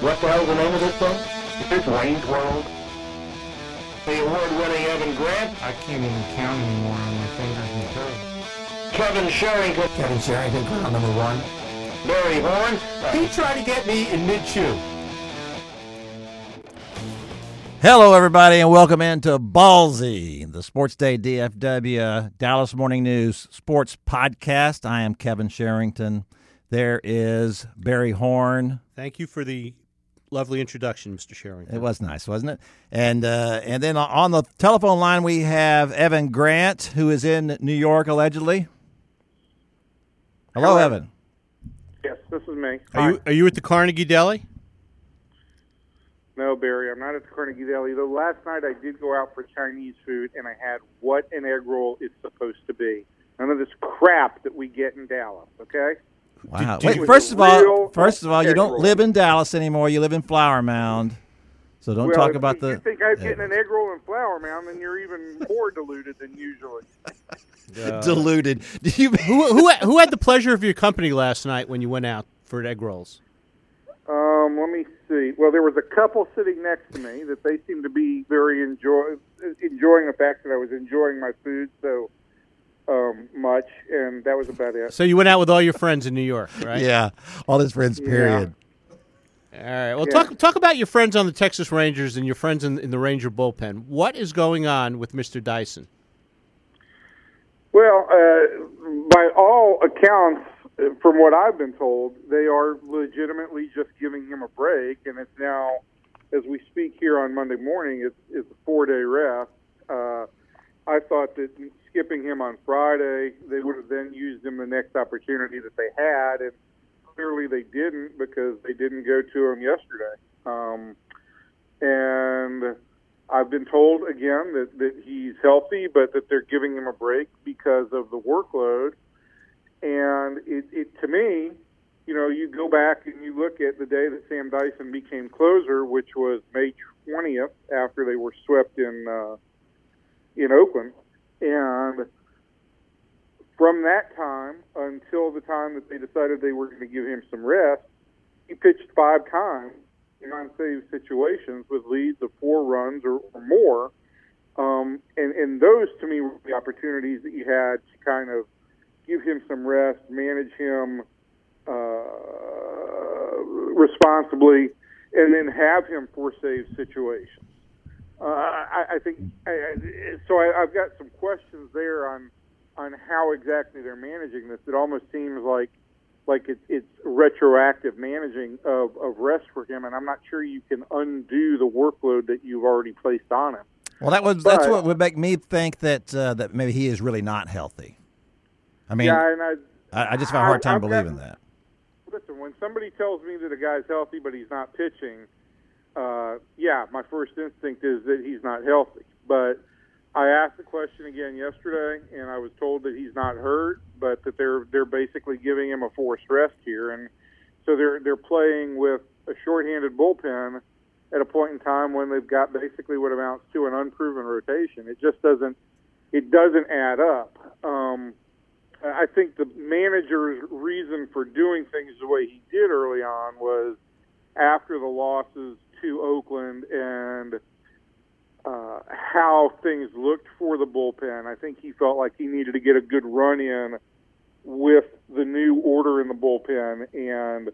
What the hell's the name of this thing? It's this Wayne's World? The award-winning Evan Grant, I can't even count anymore on my fingers and toes. Kevin Sherrington, Kevin Sherrington, ground number one. Barry Horn. He tried to get me in mid-chew. Hello, everybody, and welcome into Ballzy, the Sports Day DFW Dallas Morning News Sports Podcast. I am Kevin Sherrington. There is Barry Horn. Thank you for the lovely introduction, Mr. Sherrington. It was nice, wasn't it? And uh, and then on the telephone line we have Evan Grant, who is in New York allegedly. Hello, Hello. Evan. Yes, this is me. Are you are you at the Carnegie Deli? No, Barry, I'm not at the Carnegie Deli. Though last night I did go out for Chinese food, and I had what an egg roll is supposed to be. None of this crap that we get in Dallas. Okay. Wow. did Wait, you- first of all, first of all, you don't roll. live in Dallas anymore. You live in Flower Mound. So don't well, talk about you, the. You think I'm getting an egg roll in Flower Mound, then you're even more diluted than usually. diluted. Do you Who who who had the pleasure of your company last night when you went out for egg rolls? Um, let me see. Well, there was a couple sitting next to me that they seemed to be very enjoy enjoying the fact that I was enjoying my food so um, much, and that was about it. So you went out with all your friends in New York, right? Yeah, all his friends. Period. All right. Well, Yeah. talk talk about your friends on the Texas Rangers and your friends in, in the Ranger bullpen. What is going on with Mr. Dyson? Well, uh, by all accounts, from what I've been told, they are legitimately just giving him a break, and it's now, as we speak here on Monday morning, it's, it's a four-day rest. Uh, I thought that skipping him on Friday, they would have then used him the next opportunity that they had, and clearly they didn't because they didn't go to him yesterday. Um, and I've been told again that, that he's healthy, but that they're giving him a break because of the workload. And it, it to me, you know, you go back and you look at the day that Sam Dyson became closer, which was May 20th after they were swept in uh, in Oakland, and from that time until the time that they decided they were going to give him some rest, he pitched five times in unsaved situations with leads of four runs or, or more. Um, and, and those, to me, were the opportunities that you had to kind of give him some rest, manage him uh, responsibly, and then have him for save situations. Uh, I, I think I, I, so. I, I've got some questions there on on how exactly they're managing this. It almost seems like like it's it's retroactive managing of, of rest for him, and I'm not sure you can undo the workload that you've already placed on him. Well, that was that's what would make me think that uh, that maybe he is really not healthy. I mean, yeah, and I I, I just have a hard time I've believing gotten- that. listen. When somebody tells me that a guy's healthy but he's not pitching, uh, yeah, my first instinct is that he's not healthy. But I asked the question again yesterday, and I was told that he's not hurt, but that they're they're basically giving him a forced rest here, and so they're they're playing with a shorthanded bullpen at a point in time when they've got basically what amounts to an unproven rotation. It just doesn't it doesn't add up. Um, I think the manager's reason for doing things the way he did early on was after the losses to Oakland and uh, how things looked for the bullpen. I think he felt like he needed to get a good run in with the new order in the bullpen and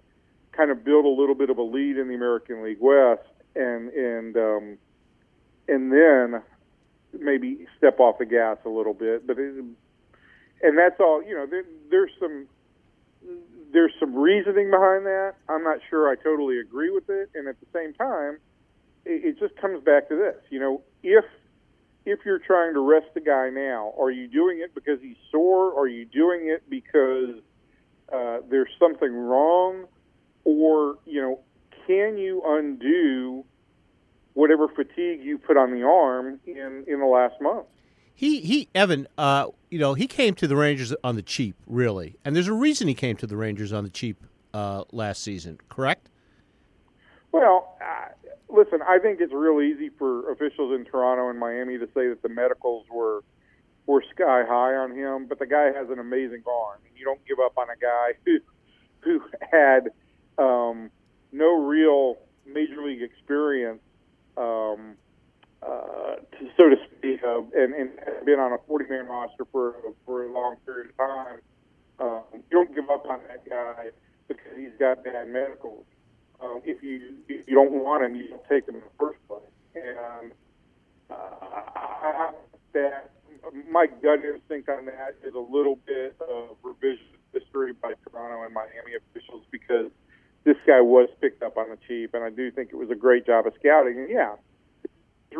kind of build a little bit of a lead in the American League West, and and um, and then maybe step off the gas a little bit. But it, and that's all. You know, there, there's some there's some reasoning behind that. I'm not sure I totally agree with it, and at the same time, it, it just comes back to this. You know, if if you're trying to rest the guy now, are you doing it because he's sore? Are you doing it because uh, there's something wrong, or you know, can you undo whatever fatigue you put on the arm in in the last month? He he Evan, uh, you know, he came to the Rangers on the cheap, really, and there's a reason he came to the Rangers on the cheap uh, last season. Correct? Well, uh, listen, I think it's real easy for officials in Toronto and Miami to say that the medicals were were sky high on him, but the guy has an amazing arm, and you don't give up on a guy who who had um, no real been on a 40 man roster for for a long period of time, um, you don't give up on that guy because he's got bad medicals. Um, if you if you don't want him, you don't take him in the first place. And uh, I, that my gut instinct on that is a little bit of revision history by Toronto and Miami officials because this guy was picked up on the cheap, and I do think it was a great job of scouting. And yeah,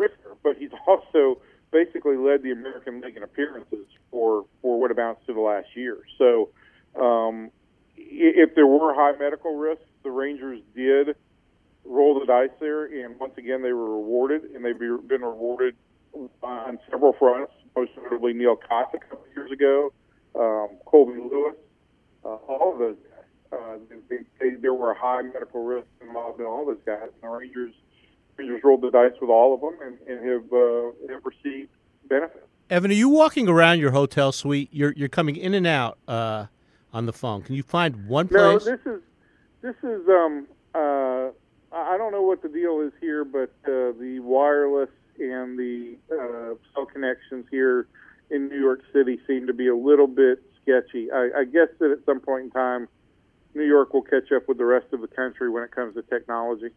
he's but he's also basically led the American League in appearances for for what amounts to the last year. So, um, if there were high medical risks, the Rangers did roll the dice there, and once again they were rewarded, and they've been rewarded on several fronts. Most notably, Neal Cotts a couple years ago, um, Colby Lewis, uh, all of those guys. Uh, they, they, there were high medical risks involved in all those guys, and the Rangers Rangers rolled the dice with all of them and, and have uh, have received benefits. Evan, are you walking around your hotel suite? You're you're coming in and out uh, on the phone. Can you find one place? No, this is this is um uh I don't know what the deal is here, but uh, the wireless and the uh, cell connections here in New York City seem to be a little bit sketchy. I, I guess that at some point in time, New York will catch up with the rest of the country when it comes to technology.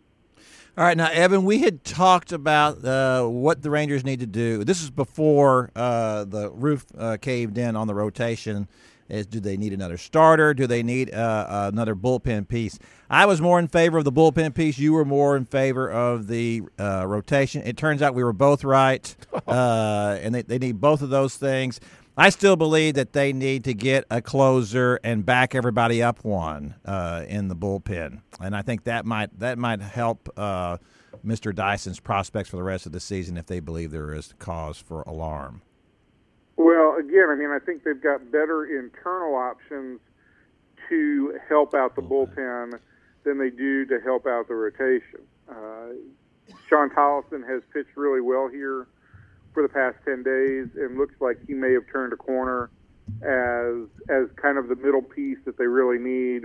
All right, now Evan, we had talked about uh, what the Rangers need to do. This is before uh, the roof uh, caved in on the rotation. Is do they need another starter? Do they need uh, another bullpen piece? I was more in favor of the bullpen piece. You were more in favor of the uh, rotation. It turns out we were both right, uh, and they, they need both of those things. I still believe that they need to get a closer and back everybody up one uh, in the bullpen, and I think that might that might help uh, Mr. Dyson's prospects for the rest of the season if they believe there is cause for alarm. Well, again, I mean, I think they've got better internal options to help out the bullpen than they do to help out the rotation. Uh, Shawn Tolleson has pitched really well here for the past 10 days and looks like he may have turned a corner as as kind of the middle piece that they really need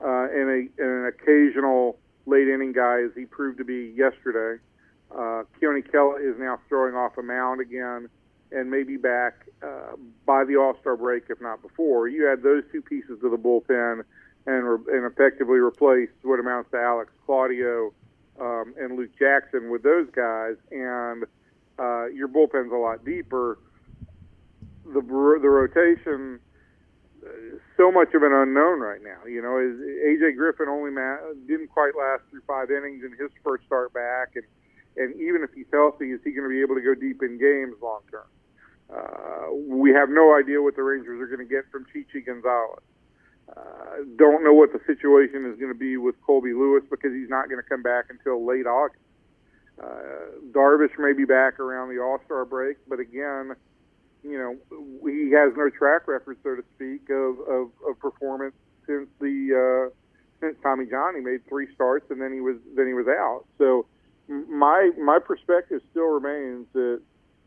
uh, and, a, and an occasional late inning guy as he proved to be yesterday. Uh, Keone Kela is now throwing off a mound again and maybe back uh, by the All Star break, if not before. You add those two pieces to the bullpen and, re- and effectively replace what amounts to Alex Claudio um, and Luke Jackson with those guys, and uh, your bullpen's a lot deeper. The the rotation uh, so much of an unknown right now. You know, is AJ Griffin only ma- didn't quite last through five innings in his first start back, and and even if he's healthy, is he going to be able to go deep in games long term? Uh, we have no idea what the Rangers are going to get from Chichi Gonzalez. Uh, don't know what the situation is going to be with Colby Lewis because he's not going to come back until late August. Uh, Darvish may be back around the All Star break, but again, you know, he has no track record, so to speak, of, of, of performance since the uh, since Tommy John. He made three starts and then he was then he was out. So my my perspective still remains that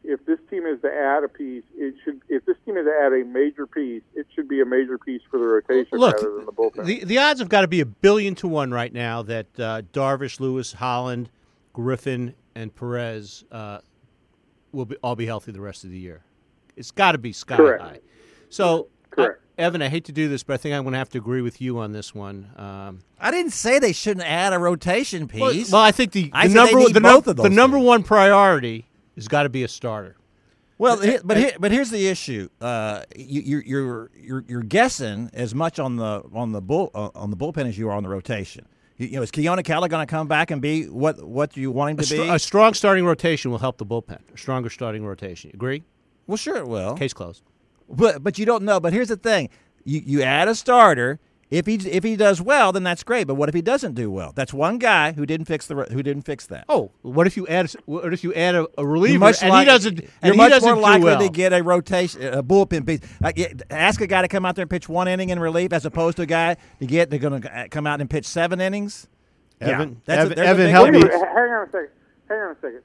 if this team is to add a piece, it should. If this team is to add a major piece, it should be a major piece for the rotation Look, rather than the bullpen. The the odds have got to be a billion to one right now that uh, Darvish, Lewis, Holland, Griffin, and Perez uh, will be all be healthy the rest of the year. It's got to be sky Correct. high. So, Correct. I- Evan, I hate to do this, but I think I'm going to have to agree with you on this one. Um, I didn't say they shouldn't add a rotation piece. well, I think the, the said they number need the, num- both of the number one priority has got to be a starter. Well, he- but here, but here's the issue. Uh, you, you're you're you're you're guessing as much on the on the bull uh, on the bullpen as you are on the rotation. You, know, is Keone Kela going to come back and be what what you want him A, to str- be? a strong starting rotation will help the bullpen. A stronger starting rotation. Agree? well, sure it will. Case closed. But but you don't know. But here's the thing: you you add a starter. If he if he does well, then that's great. But what if he doesn't do well? That's one guy who didn't fix the who didn't fix that. Oh, what if you add? What if you add a, a reliever You're much and like- he doesn't? You're And he much doesn't more likely well. to get a rotation, a bullpen piece. Like, ask a guy to come out there and pitch one inning in relief, as opposed to a guy to get they're going to come out and pitch seven innings. Evan, yeah, that's Evan, a Evan, help me. hang on a second. Hang on a second.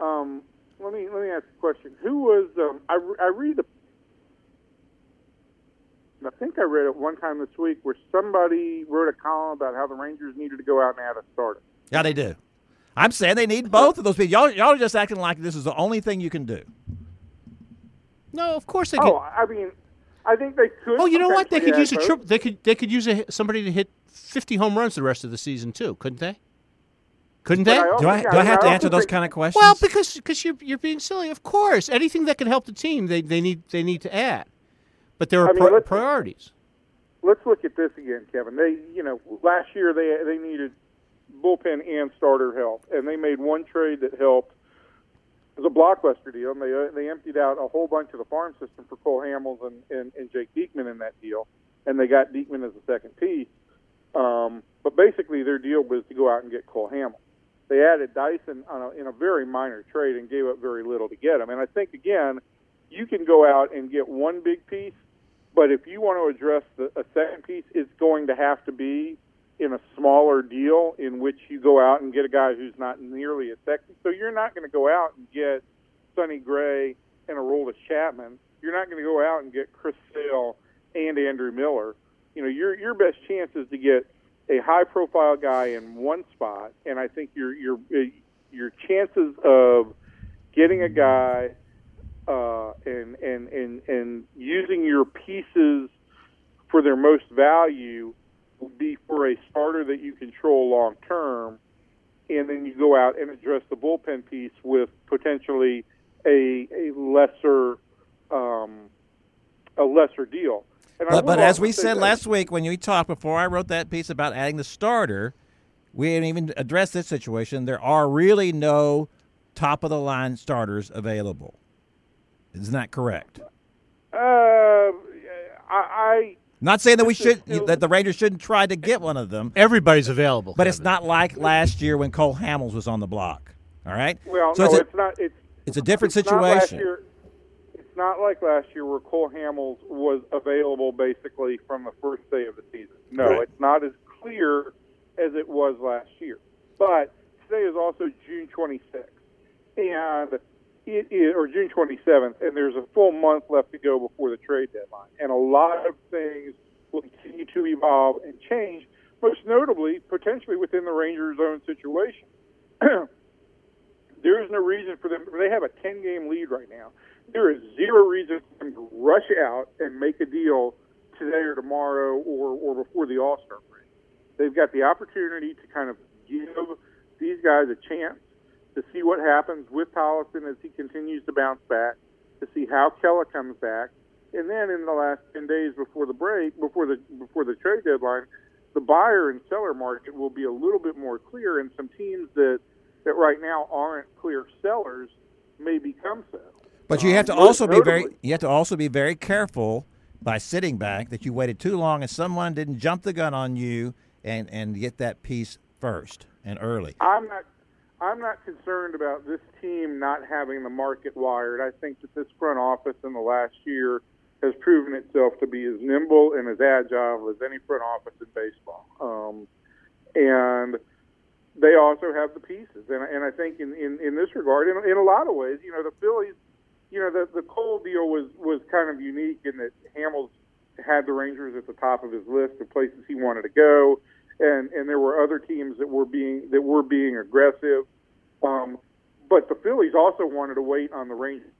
Um, let me let me ask a question. Who was? Um, I, I read the. I think I read it one time this week where somebody wrote a column about how the Rangers needed to go out and add a starter. Yeah, they do. I'm saying they need both of those people. Y'all, y'all are just acting like this is the only thing you can do. No, of course they oh, could. Oh, I mean, I think they could. Oh, you know what? They could use a add trip. They could they could use a, somebody to hit 50 home runs the rest of the season too, couldn't they? Couldn't they? I Do I do I mean, have to answer those kind of questions? Well, because because you're you're being silly. Of course, anything that can help the team, they, they need they need to add. But there are I mean, pri- let's- priorities. let's look at this again, Kevin. They, you know, last year they they needed bullpen and starter help, and they made one trade that helped. It was a blockbuster deal, and they uh, they emptied out a whole bunch of the farm system for Cole Hamels and, and, and Jake Diekman in that deal, and they got Diekman as a second piece. Um, but basically, their deal was to go out and get Cole Hamels. They added Dyson on a, in a very minor trade and gave up very little to get him. And I think again, you can go out and get one big piece, but if you want to address the, a second piece, it's going to have to be in a smaller deal in which you go out and get a guy who's not nearly as sexy. So you're not going to go out and get Sonny Gray and Aroldis Chapman. You're not going to go out and get Chris Sale and Andrew Miller. You know, your your best chance is to get a high profile guy in one spot, and I think your your your chances of getting a guy uh, and and and and using your pieces for their most value would be for a starter that you control long term, and then you go out and address the bullpen piece with potentially a a lesser um, a lesser deal. And But, but as we said that- last week when we talked before I wrote that piece about adding the starter, we didn't even address this situation. There are really no top of the line starters available. Isn't that correct? Uh, I, I Not saying that we should that the Rangers shouldn't try to get one of them, Everybody's available. but it's not like last year when Cole Hamels was on the block. All right. well, so no, it's, a, it's not. It's it's a different it's not situation. year- it's not like last year where Cole Hamels was available basically from the first day of the season. No, Right. it's not as clear as it was last year. But today is also June 26th, and it is, or June 27th, and there's a full month left to go before the trade deadline, and a lot of things will continue to evolve and change. Most notably, potentially within the Rangers' own situation. there is no reason for them. They have a 10 game lead right now. There is zero reason for them to rush out and make a deal today or tomorrow or, or before the All Star break. They've got the opportunity to kind of give these guys a chance to see what happens with Tolleson as he continues to bounce back, to see how Kela comes back, and then in the last 10 days before the break, before the before the trade deadline, the buyer and seller market will be a little bit more clear, and some teams that that right now aren't clear sellers may become so. But you have to Um, also be very you have to also be very careful by sitting back that you waited too long and someone didn't jump the gun on you and and get that piece first and early. I'm not. I'm not concerned about this team not having the market wired. I think that this front office in the last year has proven itself to be as nimble and as agile as any front office in baseball. Um, and they also have the pieces. And, and I think in, in, in this regard, in, in a lot of ways, you know, the Phillies, you know, the, the Cole deal was, was kind of unique in that Hamels had the Rangers at the top of his list of places he wanted to go. And, and there were other teams that were being that were being aggressive, um, but the Phillies also wanted to wait on the Rangers.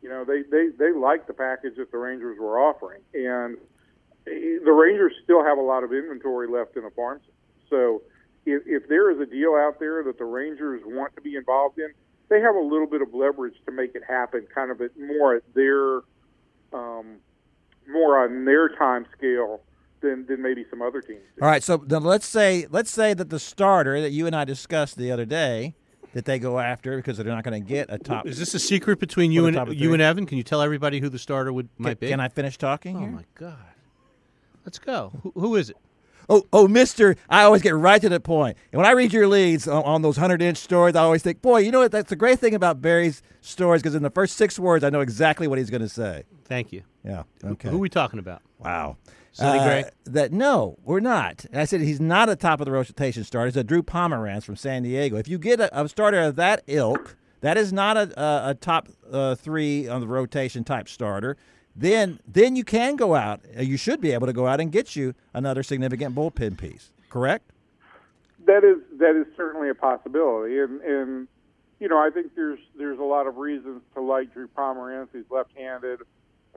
You know, they they they liked the package that the Rangers were offering, and eh, the Rangers still have a lot of inventory left in the farm. So, if, if there is a deal out there that the Rangers want to be involved in, they have a little bit of leverage to make it happen, kind of at more at their um, more on their time scale than than maybe some other teams. do. All right, so then let's say let's say that the starter that you and I discussed the other day that they go after because they're not going to get a top. Is this a secret between you and the top of you and Evan? Can you tell everybody who the starter would might be? Can I finish talking? Oh here? my God! Let's go. Who, who is it? Oh, oh, Mister! I always get right to the point. And when I read your leads on, on those hundred-inch stories, I always think, boy, you know what? That's the great thing about Barry's stories because in the first six words, I know exactly what he's going to say. Thank you. Yeah. Okay. Who are we talking about? Wow. Sonny Uh, That no, we're not. And I said he's not a top of the rotation starter. He's a Drew Pomeranz from San Diego. If you get a, a starter of that ilk, that is not a, a, a top uh, three on the rotation type starter. Then then you can go out. uh, You should be able to go out and get you another significant bullpen piece. Correct? that is that is certainly a possibility, and and you know, I think there's there's a lot of reasons to like Drew Pomeranz. He's left-handed.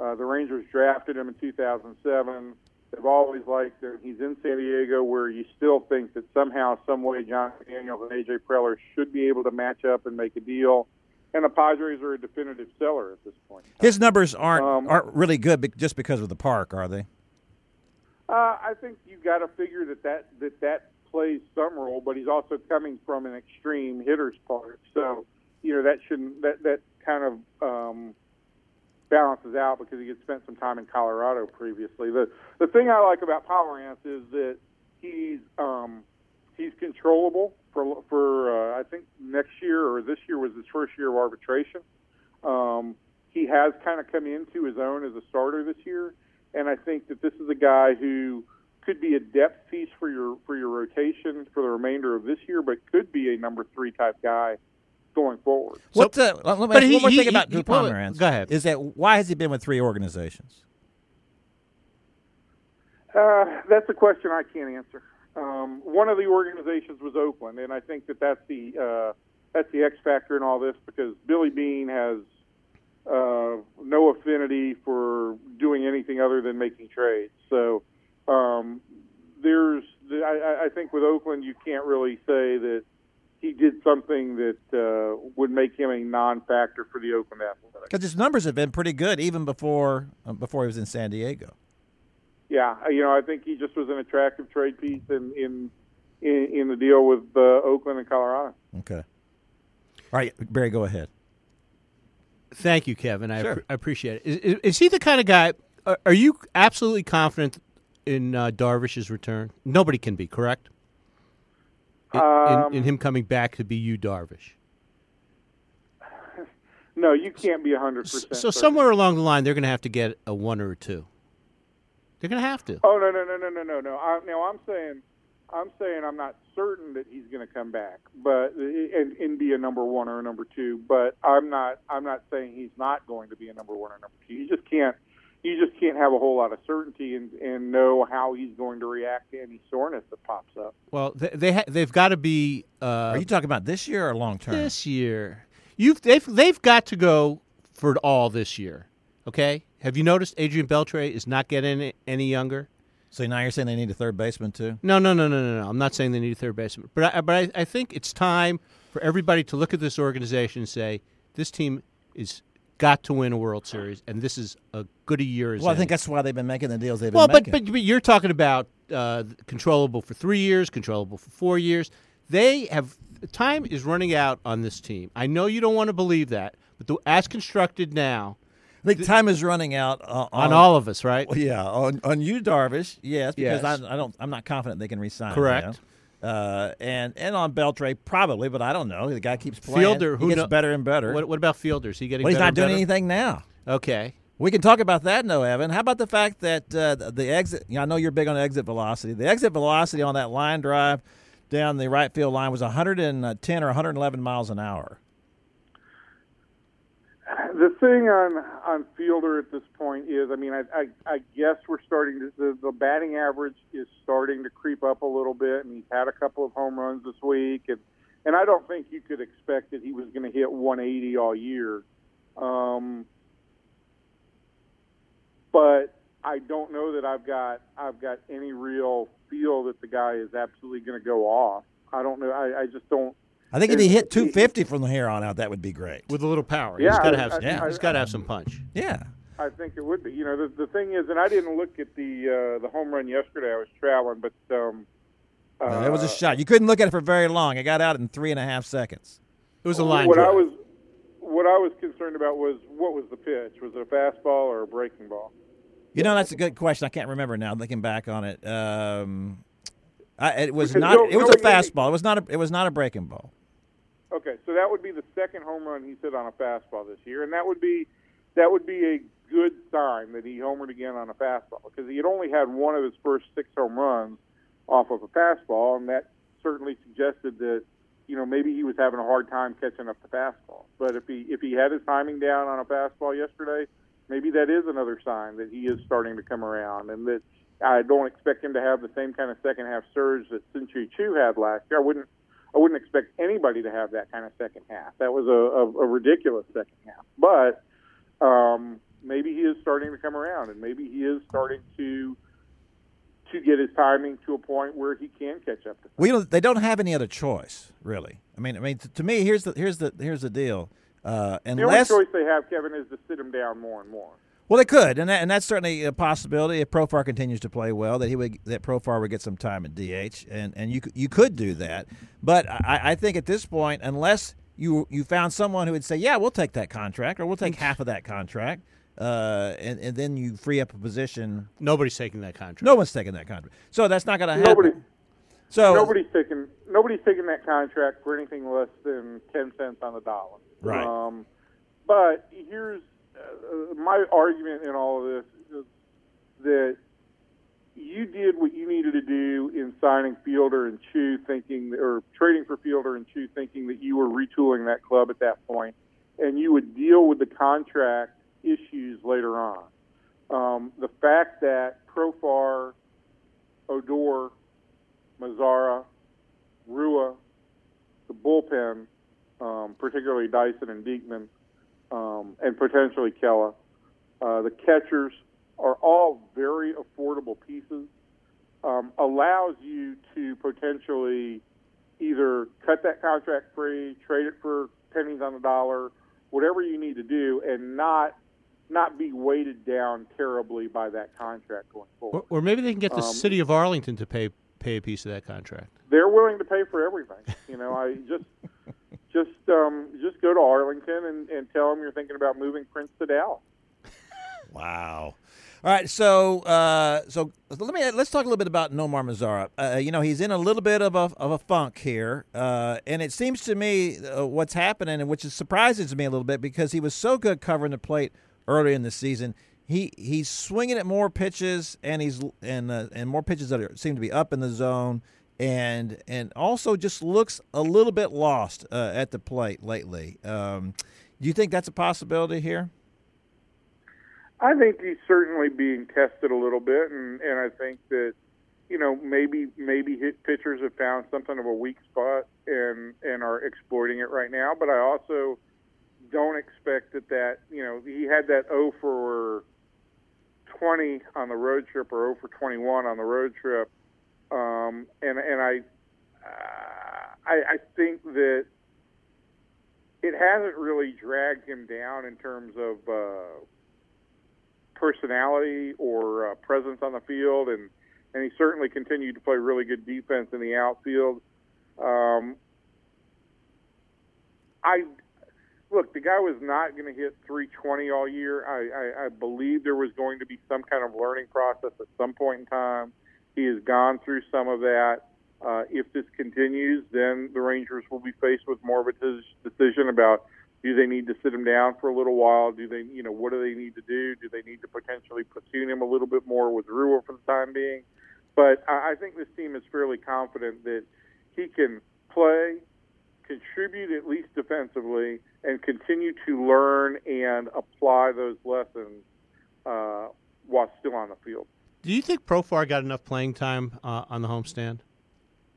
Uh, the Rangers drafted him in 2007. They've always liked him. He's in San Diego, where you still think that somehow, some way, Jon Daniels and AJ Preller should be able to match up and make a deal. And the Padres are a definitive seller at this point. His numbers aren't Um, aren't really good just because of the park, are they? Uh, I think you've got to figure that that, that that plays some role, but he's also coming from an extreme hitter's park, so you know that shouldn't that that kind of um, balances out because he had spent some time in Colorado previously. The the thing I like about Pomeranz is that he's um, he's controllable for for uh, I think next year or this year was his first year of arbitration. Um, he has kind of come into his own as a starter this year, and I think that this is a guy who could be a depth piece for your for your rotation for the remainder of this year, but could be a number three type guy going forward. So- What's uh, let me but ask he- one more he- thing about Drew wait, wait, Pomeranz. go ahead. Is that why has he been with three organizations? Uh, that's a question I can't answer. Um, one of the organizations was Oakland, and I think that that's the uh, that's the X factor in all this because Billy Beane has uh, no affinity for doing anything other than making trades. So um, there's I, I think with Oakland you can't really say that he did something that uh, would make him a non-factor for the Oakland Athletics. Because his numbers have been pretty good even before uh, before he was in San Diego. Yeah, you know, I think he just was an attractive trade piece in in in, in the deal with uh, Oakland and Colorado. Okay. All right, Barry, go ahead. Thank you, Kevin. I, Sure. appre- I appreciate it. Is, is, is he the kind of guy? Are, are you absolutely confident in uh, Darvish's return? Nobody can be, correct? In, Um, in, in him coming back to be you, Darvish. No, you can't be 100%. so somewhere along the line, they're going to have to get a one or a two. They're going to have to. Oh no no no no no no no. I, now I'm saying, I'm saying I'm not certain that he's going to come back, but and, and be a number one or a number two. But I'm not I'm not saying he's not going to be a number one or number two. You just can't you just can't have a whole lot of certainty and, and know how he's going to react to any soreness that pops up. Well, they, they ha- they've got to be uh, Are you talking about this year or long term? this year. You've they've they've got to go for it all this year. Okay. Have you noticed Adrian Beltre is not getting any, any younger? So now you're saying they need a third baseman too? No, no, no, no, no, no. I'm not saying they need a third baseman, but I, but I, I think it's time for everybody to look at this organization and say this team is got to win a World Series, and this is a good a year as Well, I think that's why they've been making the deals they've been well, but, making. but but you're talking about uh, controllable for three years, controllable for four years. They have time is running out on this team. I know you don't want to believe that, but the, as constructed now, I think time is running out uh, on all of us, right? Well, yeah, on, on you, Darvish. Yes, because Yes. I, I don't. I'm not confident they can resign. Correct. him. Uh, and and on Beltre probably, but I don't know. The guy keeps playing. Fielder, he who gets kno- better and better. What, what about Fielders? He getting well, he's not doing better? anything now. Okay. We can talk about that, no, Evan. How about the fact that uh, the- the exit? You know, I know you're big on exit velocity. The exit velocity on that line drive down the right field line was 110 or 111 miles an hour. The thing on on Fielder at this point is, I mean, I I, I guess we're starting to the, the batting average is starting to creep up a little bit, and he's had a couple of home runs this week, and and I don't think you could expect that he was going to hit 180 all year. Um, but I don't know that I've got I've got any real feel that the guy is absolutely going to go off. I don't know. I, I just don't. I think if he hit 250 from here on out, that would be great. With a little power. Yeah, he's got to have. I- some, I- he's got to have some punch. Yeah. I think it would be. You know, the the thing is, and I didn't look at the uh, the home run yesterday. I was traveling, but um, uh, Uh, it was a shot. You couldn't look at it for very long. It got out in three and a half seconds. It was a line What drive. I was what I was concerned about was what was the pitch? Was it a fastball or a breaking ball? You know, that's a good question. I can't remember now. Looking back on it, um, I, it was Because not. no- it was a nobody- fastball. It was not. A, it was not a breaking ball. Okay, so that would be the second home run he's hit on a fastball this year, and that would be that would be a good sign that he homered again on a fastball because he had only had one of his first six home runs off of a fastball, and that certainly suggested that you know maybe he was having a hard time catching up the fastball. But if he if he had his timing down on a fastball yesterday, maybe that is another sign that he is starting to come around, and that I don't expect him to have the same kind of second half surge that Shin-Soo Choo had last year. I wouldn't I wouldn't expect anybody to have that kind of second half. That was a, a, a ridiculous second half. But um, maybe he is starting to come around, and maybe he is starting to to get his timing to a point where he can catch up to. We don't, they don't have any other choice, really. I mean, I mean, to, to me, here's the here's the here's the deal. Uh, The only choice they have, Kevin, is to sit him down more and more. Well, they could, and that, and that's certainly a possibility if Profar continues to play well that he would that Profar would get some time at DH, and and you could- you could do that. But I, I think at this point, unless you you found someone who would say, yeah, we'll take that contract, or we'll take half of that contract, uh, and and then you free up a position. Nobody's taking that contract. No one's taking that contract, so that's not going to happen. Nobody, so nobody's taking nobody's taking that contract for anything less than ten cents on the dollar. Right. Um, but here's my argument in all of this is that you did what you needed to do in signing Fielder and Choo, thinking or trading for Fielder and Choo, thinking that you were retooling that club at that point, and you would deal with the contract issues later on. Um, the fact that Profar, Odor, Mazara, Rua, the bullpen, um, particularly Dyson and Diekman, um, and potentially Kela. Uh, the catchers are all very affordable pieces. Um, allows you to potentially either cut that contract free, trade it for pennies on the dollar, whatever you need to do, and not not be weighted down terribly by that contract going forward. Or, or maybe they can get the Um, city of Arlington to pay pay a piece of that contract. they're willing to pay for everything. You know, I just just um, just go to Arlington and, and tell them you're thinking about moving Prince to Dallas. Wow. All right, so uh, so let me let's talk a little bit about Nomar Mazara. Uh, you know, he's in a little bit of a of a funk here, uh, and it seems to me uh, what's happening, and which is surprises me a little bit because he was so good covering the plate early in the season. He he's swinging at more pitches, and he's and uh, and more pitches that are, seem to be up in the zone, and and also just looks a little bit lost uh, at the plate lately. Um, do you think that's a possibility here? I think he's certainly being tested a little bit, and, and I think that you know maybe maybe hit pitchers have found something of a weak spot and and are exploiting it right now. But I also don't expect that that you know he had that 0 for 20 on the road trip or 0 for 21 on the road trip, um, and and I, I I think that it hasn't really dragged him down in terms of. Uh, personality or uh, presence on the field, and and he certainly continued to play really good defense in the outfield. Um, I look, the guy was not going to hit 320 all year. I, I, I believe there was going to be some kind of learning process at some point in time. He has gone through some of that. Uh, if this continues, then the Rangers will be faced with more of a des- decision about do they need to sit him down for a little while? Do they, you know, what do they need to do? Do they need to potentially platoon him a little bit more with Rua for the time being? But I, I think this team is fairly confident that he can play, contribute at least defensively, and continue to learn and apply those lessons uh, while still on the field. Do you think Profar got enough playing time uh, on the homestand?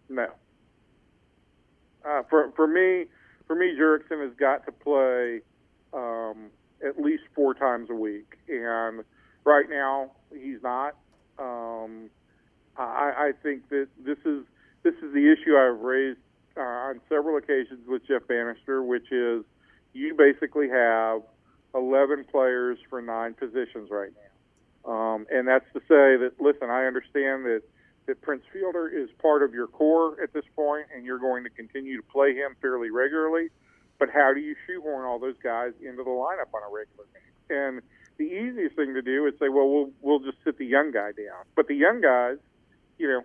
No. Uh, for for me, for me, Jurickson has got to play um, at least four times a week, and right now he's not. Um, I, I think that this is this is the issue I've raised uh, on several occasions with Jeff Banister, which is you basically have 11 players for nine positions right now, um, and that's to say that listen, I understand that that Prince Fielder is part of your core at this point, and you're going to continue to play him fairly regularly. But how do you shoehorn all those guys into the lineup on a regular game? And the easiest thing to do is say, well, we'll we'll just sit the young guy down. But the young guys, you know,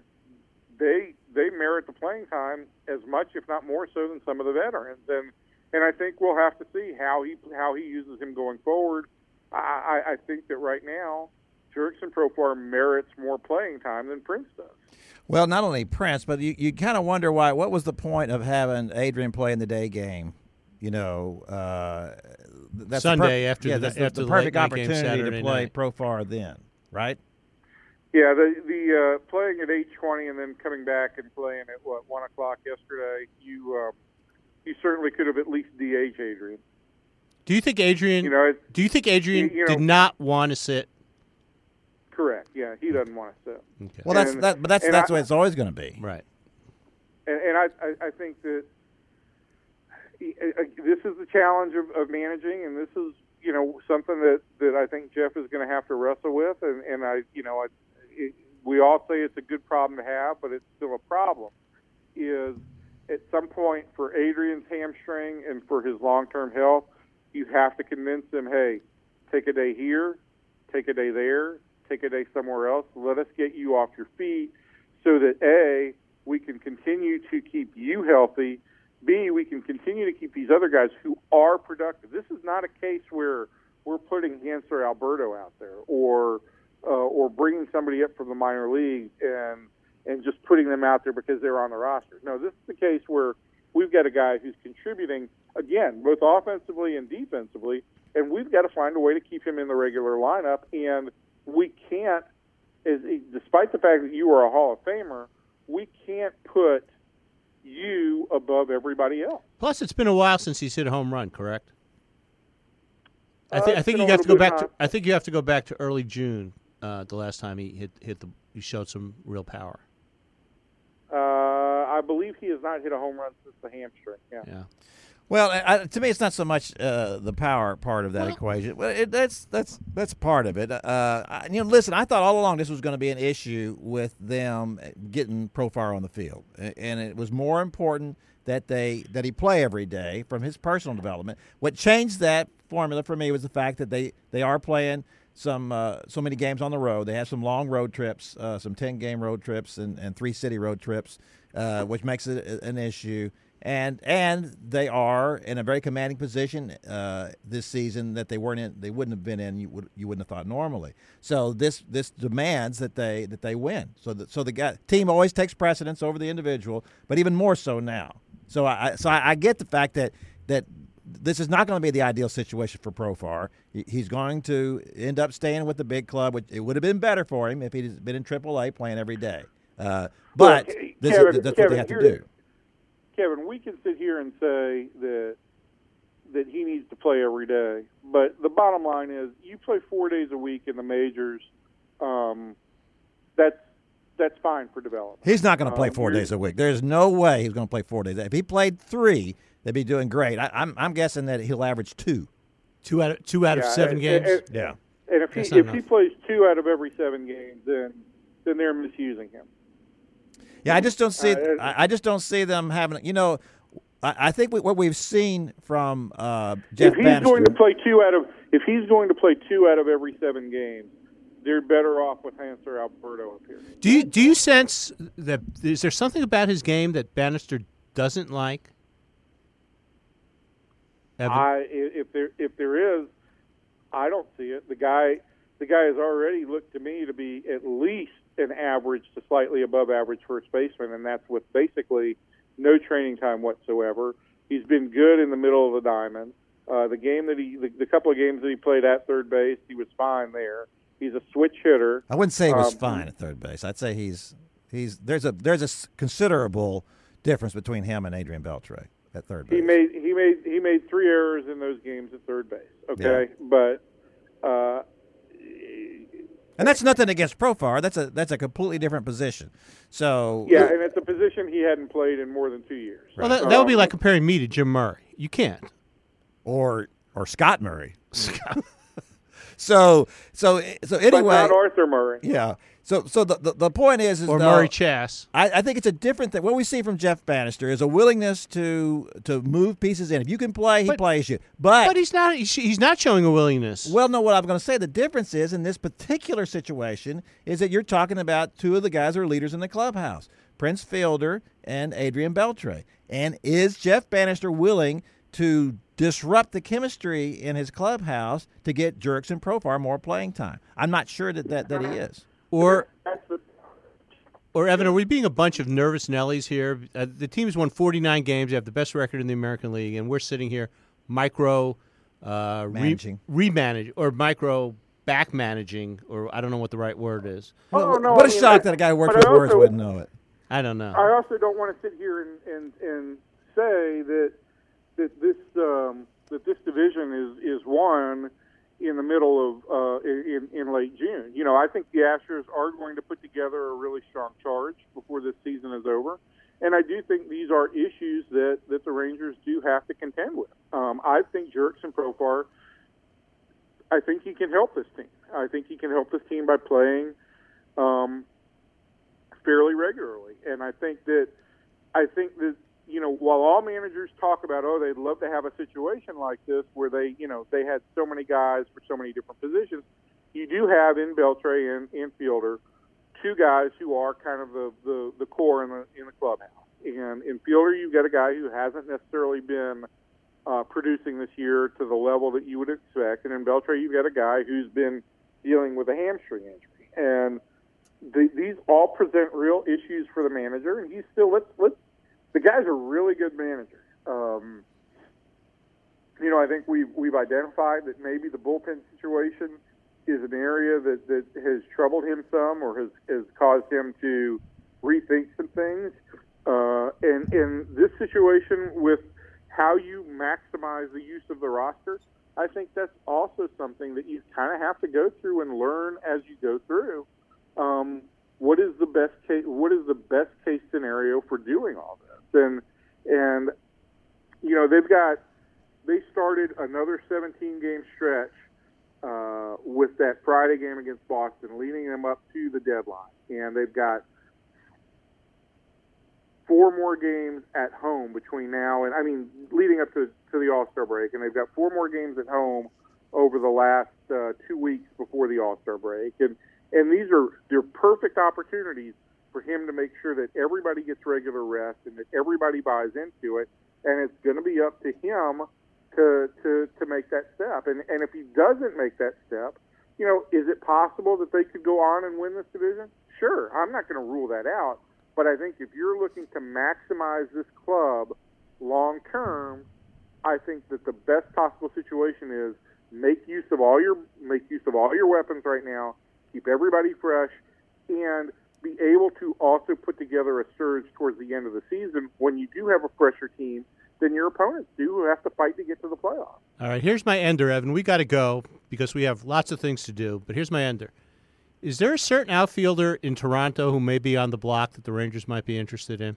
they they merit the playing time as much, if not more so, than some of the veterans. And and I think we'll have to see how he how he uses him going forward. I, I, I think that right now, Jurickson Profar merits more playing time than Prince does. Well, not only Prince, but you, you kind of wonder why. What was the point of having Adrian play in the day game? You know, uh, that's Sunday the after yeah, the- that's the, after the the perfect late game opportunity to play night. Profar then, right? Yeah, the the uh, playing at eight twenty and then coming back and playing at what one o'clock yesterday. You um, you certainly could have at least DH Adrian. Do you think Adrian? You know, it, do you think Adrian you- you know- did not want to sit? Correct. Yeah, he doesn't want to sit. Okay. Well, that's And- that, but that's that's I- the way it's always going to be. right. and, and I, I, I think that uh, this is the challenge of, of managing, and this is you know something that, that I think Jeff is going to have to wrestle with, and, and I you know I, it, we all say it's a good problem to have, but it's still a problem. Is at some point for Adrian's hamstring and for his long-term health, you have to convince him, hey, take a day here, take a day there, take a day somewhere else. Let us get you off your feet so that A, we can continue to keep you healthy. B, we can continue to keep these other guys who are productive. This is not a case where we're putting Hanser Alberto out there or uh, or bringing somebody up from the minor league and and just putting them out there because they're on the roster. No, this is the case where we've got a guy who's contributing again both offensively and defensively, and we've got to find a way to keep him in the regular lineup. And we can't, as, despite the fact that you are a Hall of Famer, we can't put you above everybody else. Plus, it's been a while since he's hit a home run. Correct. I Uh, think I think you have to go back to. I think you have to go back to early June. Uh, the last time he hit hit the he showed some real power. Uh, I believe he has not hit a home run since the hamstring. Yeah. Yeah. Well, I, to me, it's not so much uh, the power part of that Well- equation. Well, it, that's that's that's part of it. Uh, I, you know, listen, I thought all along this was going to be an issue with them getting Profar on the field, and it was more important that they that he play every day from his personal development. What changed that formula for me was the fact that they they are playing some uh, so many games on the road. They have some long road trips, uh, some ten game road trips, and, and three city road trips, uh, which makes it an issue. And and they are in a very commanding position uh, this season that they weren't in. They wouldn't have been in. You would you wouldn't have thought normally. So this this demands that they that they win. So that so the guy, team always takes precedence over the individual, but even more so now. So I so I, I get the fact that that this is not going to be the ideal situation for Profar. He's going to end up staying with the big club, which it would have been better for him if he'd been in AAA playing every day. Uh, but Well, this, Kevin- is, that's what they have to do. Kevin, we can sit here and say that that he needs to play every day, but the bottom line is, you play four days a week in the majors. Um, that's that's fine for development. He's not going to play Um, four you're- days a week. There's no way he's going to play four days. If he played three, they'd be doing great. I, I'm I'm guessing that he'll average two. Two out of two out of seven and- games. and- Yeah. And if he That's not if he plays two out of every seven games, then then they're misusing him. Yeah, I just don't see. Uh, I, I just don't see them having. You know, I, I think we, what we've seen from uh, Jeff if he's Banister. going to play two out of if he's going to play two out of every seven games, they're better off with Hanser Alberto up here. Do you do you sense that is there something about his game that Banister doesn't like? Evan? I i- if there if there is, I don't see it. The guy the guy has already looked to me to be at least an average to slightly above average first baseman, and that's with basically no training time whatsoever. He's been good in the middle of the diamond. Uh, the game that he the, the couple of games that he played at third base, he was fine there. He's a switch hitter. I wouldn't say he was Um, fine at third base. I'd say he's he's there's a there's a considerable difference between him and Adrian Beltre at third base. He made he made he made three errors in those games at third base. Okay, but uh, and that's nothing against Profar. That's a that's a completely different position. So yeah, and it's a position he hadn't played in more than two years. well, that, that would be Um, like comparing me to Jim Murray. You can't. or or Scott Murray. so so so but anyway, not Arthur Murray. yeah. So so the, the the point is is Or though, Murray Chass. I, I think it's a different thing. What we see from Jeff Banister is a willingness to to move pieces in. If you can play, he But- plays you. But, But he's not. He's, he's not showing a willingness. well, no. What I'm going to say, the difference is in this particular situation is that you're talking about two of the guys who are leaders in the clubhouse, Prince Fielder and Adrian Beltre. And is Jeff Banister willing to disrupt the chemistry in his clubhouse to get Jurickson Profar more playing time? I'm not sure that that, that he is. Or or Evan, are we being a bunch of nervous Nellies here? Uh, the team's won 49 games. They have the best record in the American League, and we're sitting here micro uh, re- Managing. remanage or micro back managing, or I don't know what the right word is. Oh, no, what I a mean, shock I- that a guy who works with I words wouldn't know it. I don't know. I also don't want to sit here and, and, and say that that this um, that this division is is won in the middle of uh, in in late June. You know, I think the Astros are going to put together a really strong charge before this season is over, and I do think these are issues that that the Rangers do have to contend with. Um, I think Jurickson Profar. I think he can help this team. I think he can help this team by playing um, fairly regularly. And I think that I think that you know while all managers talk about oh they'd love to have a situation like this where they you know they had so many guys for so many different positions, you do have in Beltre and in Fielder two guys who are kind of the, the, the core in the in the clubhouse. And in Fielder you've got a guy who hasn't necessarily been uh, producing this year to the level that you would expect, and in Beltre you've got a guy who's been dealing with a hamstring injury and the, these all present real issues for the manager, and he's still let's let's. The guy's a really good manager. Um, you know, I think we've we've identified that maybe the bullpen situation is an area that, that has troubled him some, or has has caused him to rethink some things. Uh, and in this situation, with how you maximize the use of the roster, I think that's also something that you kind of have to go through and learn as you go through um, what is the best case what is the best case scenario for doing all this and and you know they've got they started another 17 game stretch uh, with that Friday game against Boston leading them up to the deadline. And they've got four more games at home between now and I mean leading up to to the All-Star break. And they've got four more games at home over the last uh, 2 weeks before the All-Star break. And and these are they're perfect opportunities for him to make sure that everybody gets regular rest and that everybody buys into it. And it's going to be up to him to to to make that step. And and if he doesn't make that step, you know, is it possible that they could go on and win this division? Sure, I'm not going to rule that out. But I think if you're looking to maximize this club long term, I think that the best possible situation is make use of all your make use of all your weapons right now keep everybody fresh, and be able to also put together a surge towards the end of the season when you do have a fresher team than your opponents do who have to fight to get to the playoffs. All right, here's my ender, Evan. We got to go because we have lots of things to do. But here's my ender. Is there a certain outfielder in Toronto who may be on the block that the Rangers might be interested in?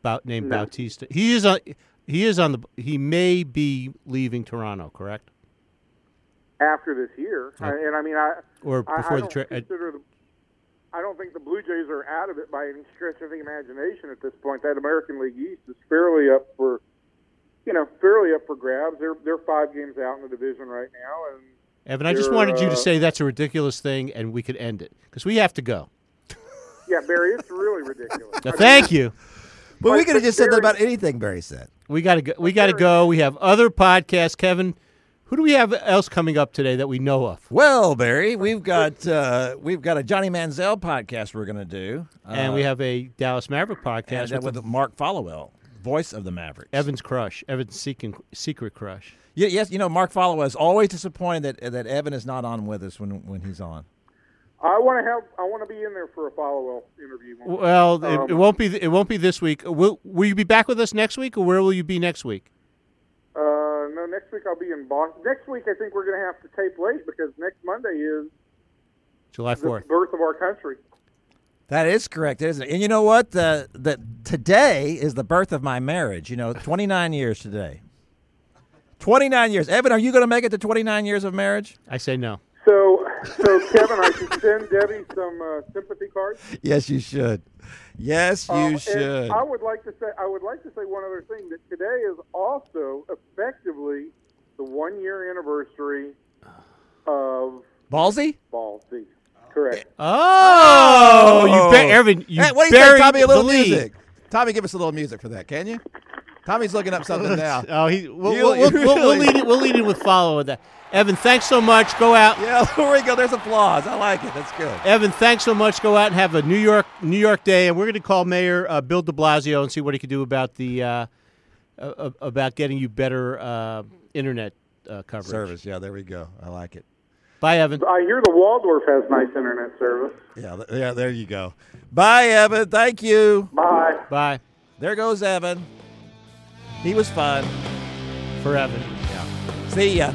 About named No. Bautista. He is on. He is on the. He may be leaving Toronto. Correct? After this year, I, and I mean, I Or before I the trade? Consider the. I don't think the Blue Jays are out of it by any stretch of the imagination at this point. That American League East is fairly up for, you know, fairly up for grabs. They're they're five games out in the division right now, and Evan, I just they're, wanted you to uh, say that's a ridiculous thing, and we could end it because we have to go. yeah, Barry, it's really ridiculous. Now, thank you. But we could have but just said that about anything Barry said. We got to go. We got to go. We have other podcasts. Kevin, who do we have else coming up today that we know of? Well, Barry, we've got uh, we've got a Johnny Manziel podcast we're going to do, and uh, we have a Dallas Maverick podcast that with, with Mark Followill, voice of the Mavericks. Evan's crush, Evan's seeking, secret crush. Ye- yes, you know Mark Followill is always disappointed that that Evan is not on with us when when he's on. I want to have. I want to be in there for a follow-up interview. Well, it, Um, it won't be. It won't be this week. Will Will you be back with us next week, or where will you be next week? No, next week I'll be in Boston. Next week I think we're going to have to tape late because next Monday is July fourth, the fourth. birth of our country. That is correct, isn't it? And you know what? The that today is the birth of my marriage. You know, 29 years today. 29 years. Evan, are you going to make it to 29 years of marriage? I say no. So, so Kevin, I should send Debbie some uh, sympathy cards. Yes, you should. Yes, you Um, should. I would like to say. I would like to say one other thing that today is also effectively the one-year anniversary of Ballzy? Ball Z. Correct. Oh, you bet, Evan. You hey, what do you say, Barry Tommy? A little the lead. music. Tommy, give us a little music for that, can you? Tommy's looking up something now. Oh, he. We'll, You- we'll, we'll, we'll, we'll really- lead it. We'll lead it with follow with that. Evan, thanks so much. Go out. Yeah, there we go. There's applause. I like it. That's good. Evan, thanks so much. Go out and have a New York New York day, and we're going to call Mayor uh, Bill De Blasio and see what he can do about the uh, uh, about getting you better uh, internet uh, coverage. Service. Yeah, there we go. I like it. Bye, Evan. I hear the Waldorf has nice internet service. Yeah, th- yeah. There you go. Bye, Evan. Thank you. Bye. Bye. There goes Evan. He was fun. For Evan. Yeah. See ya.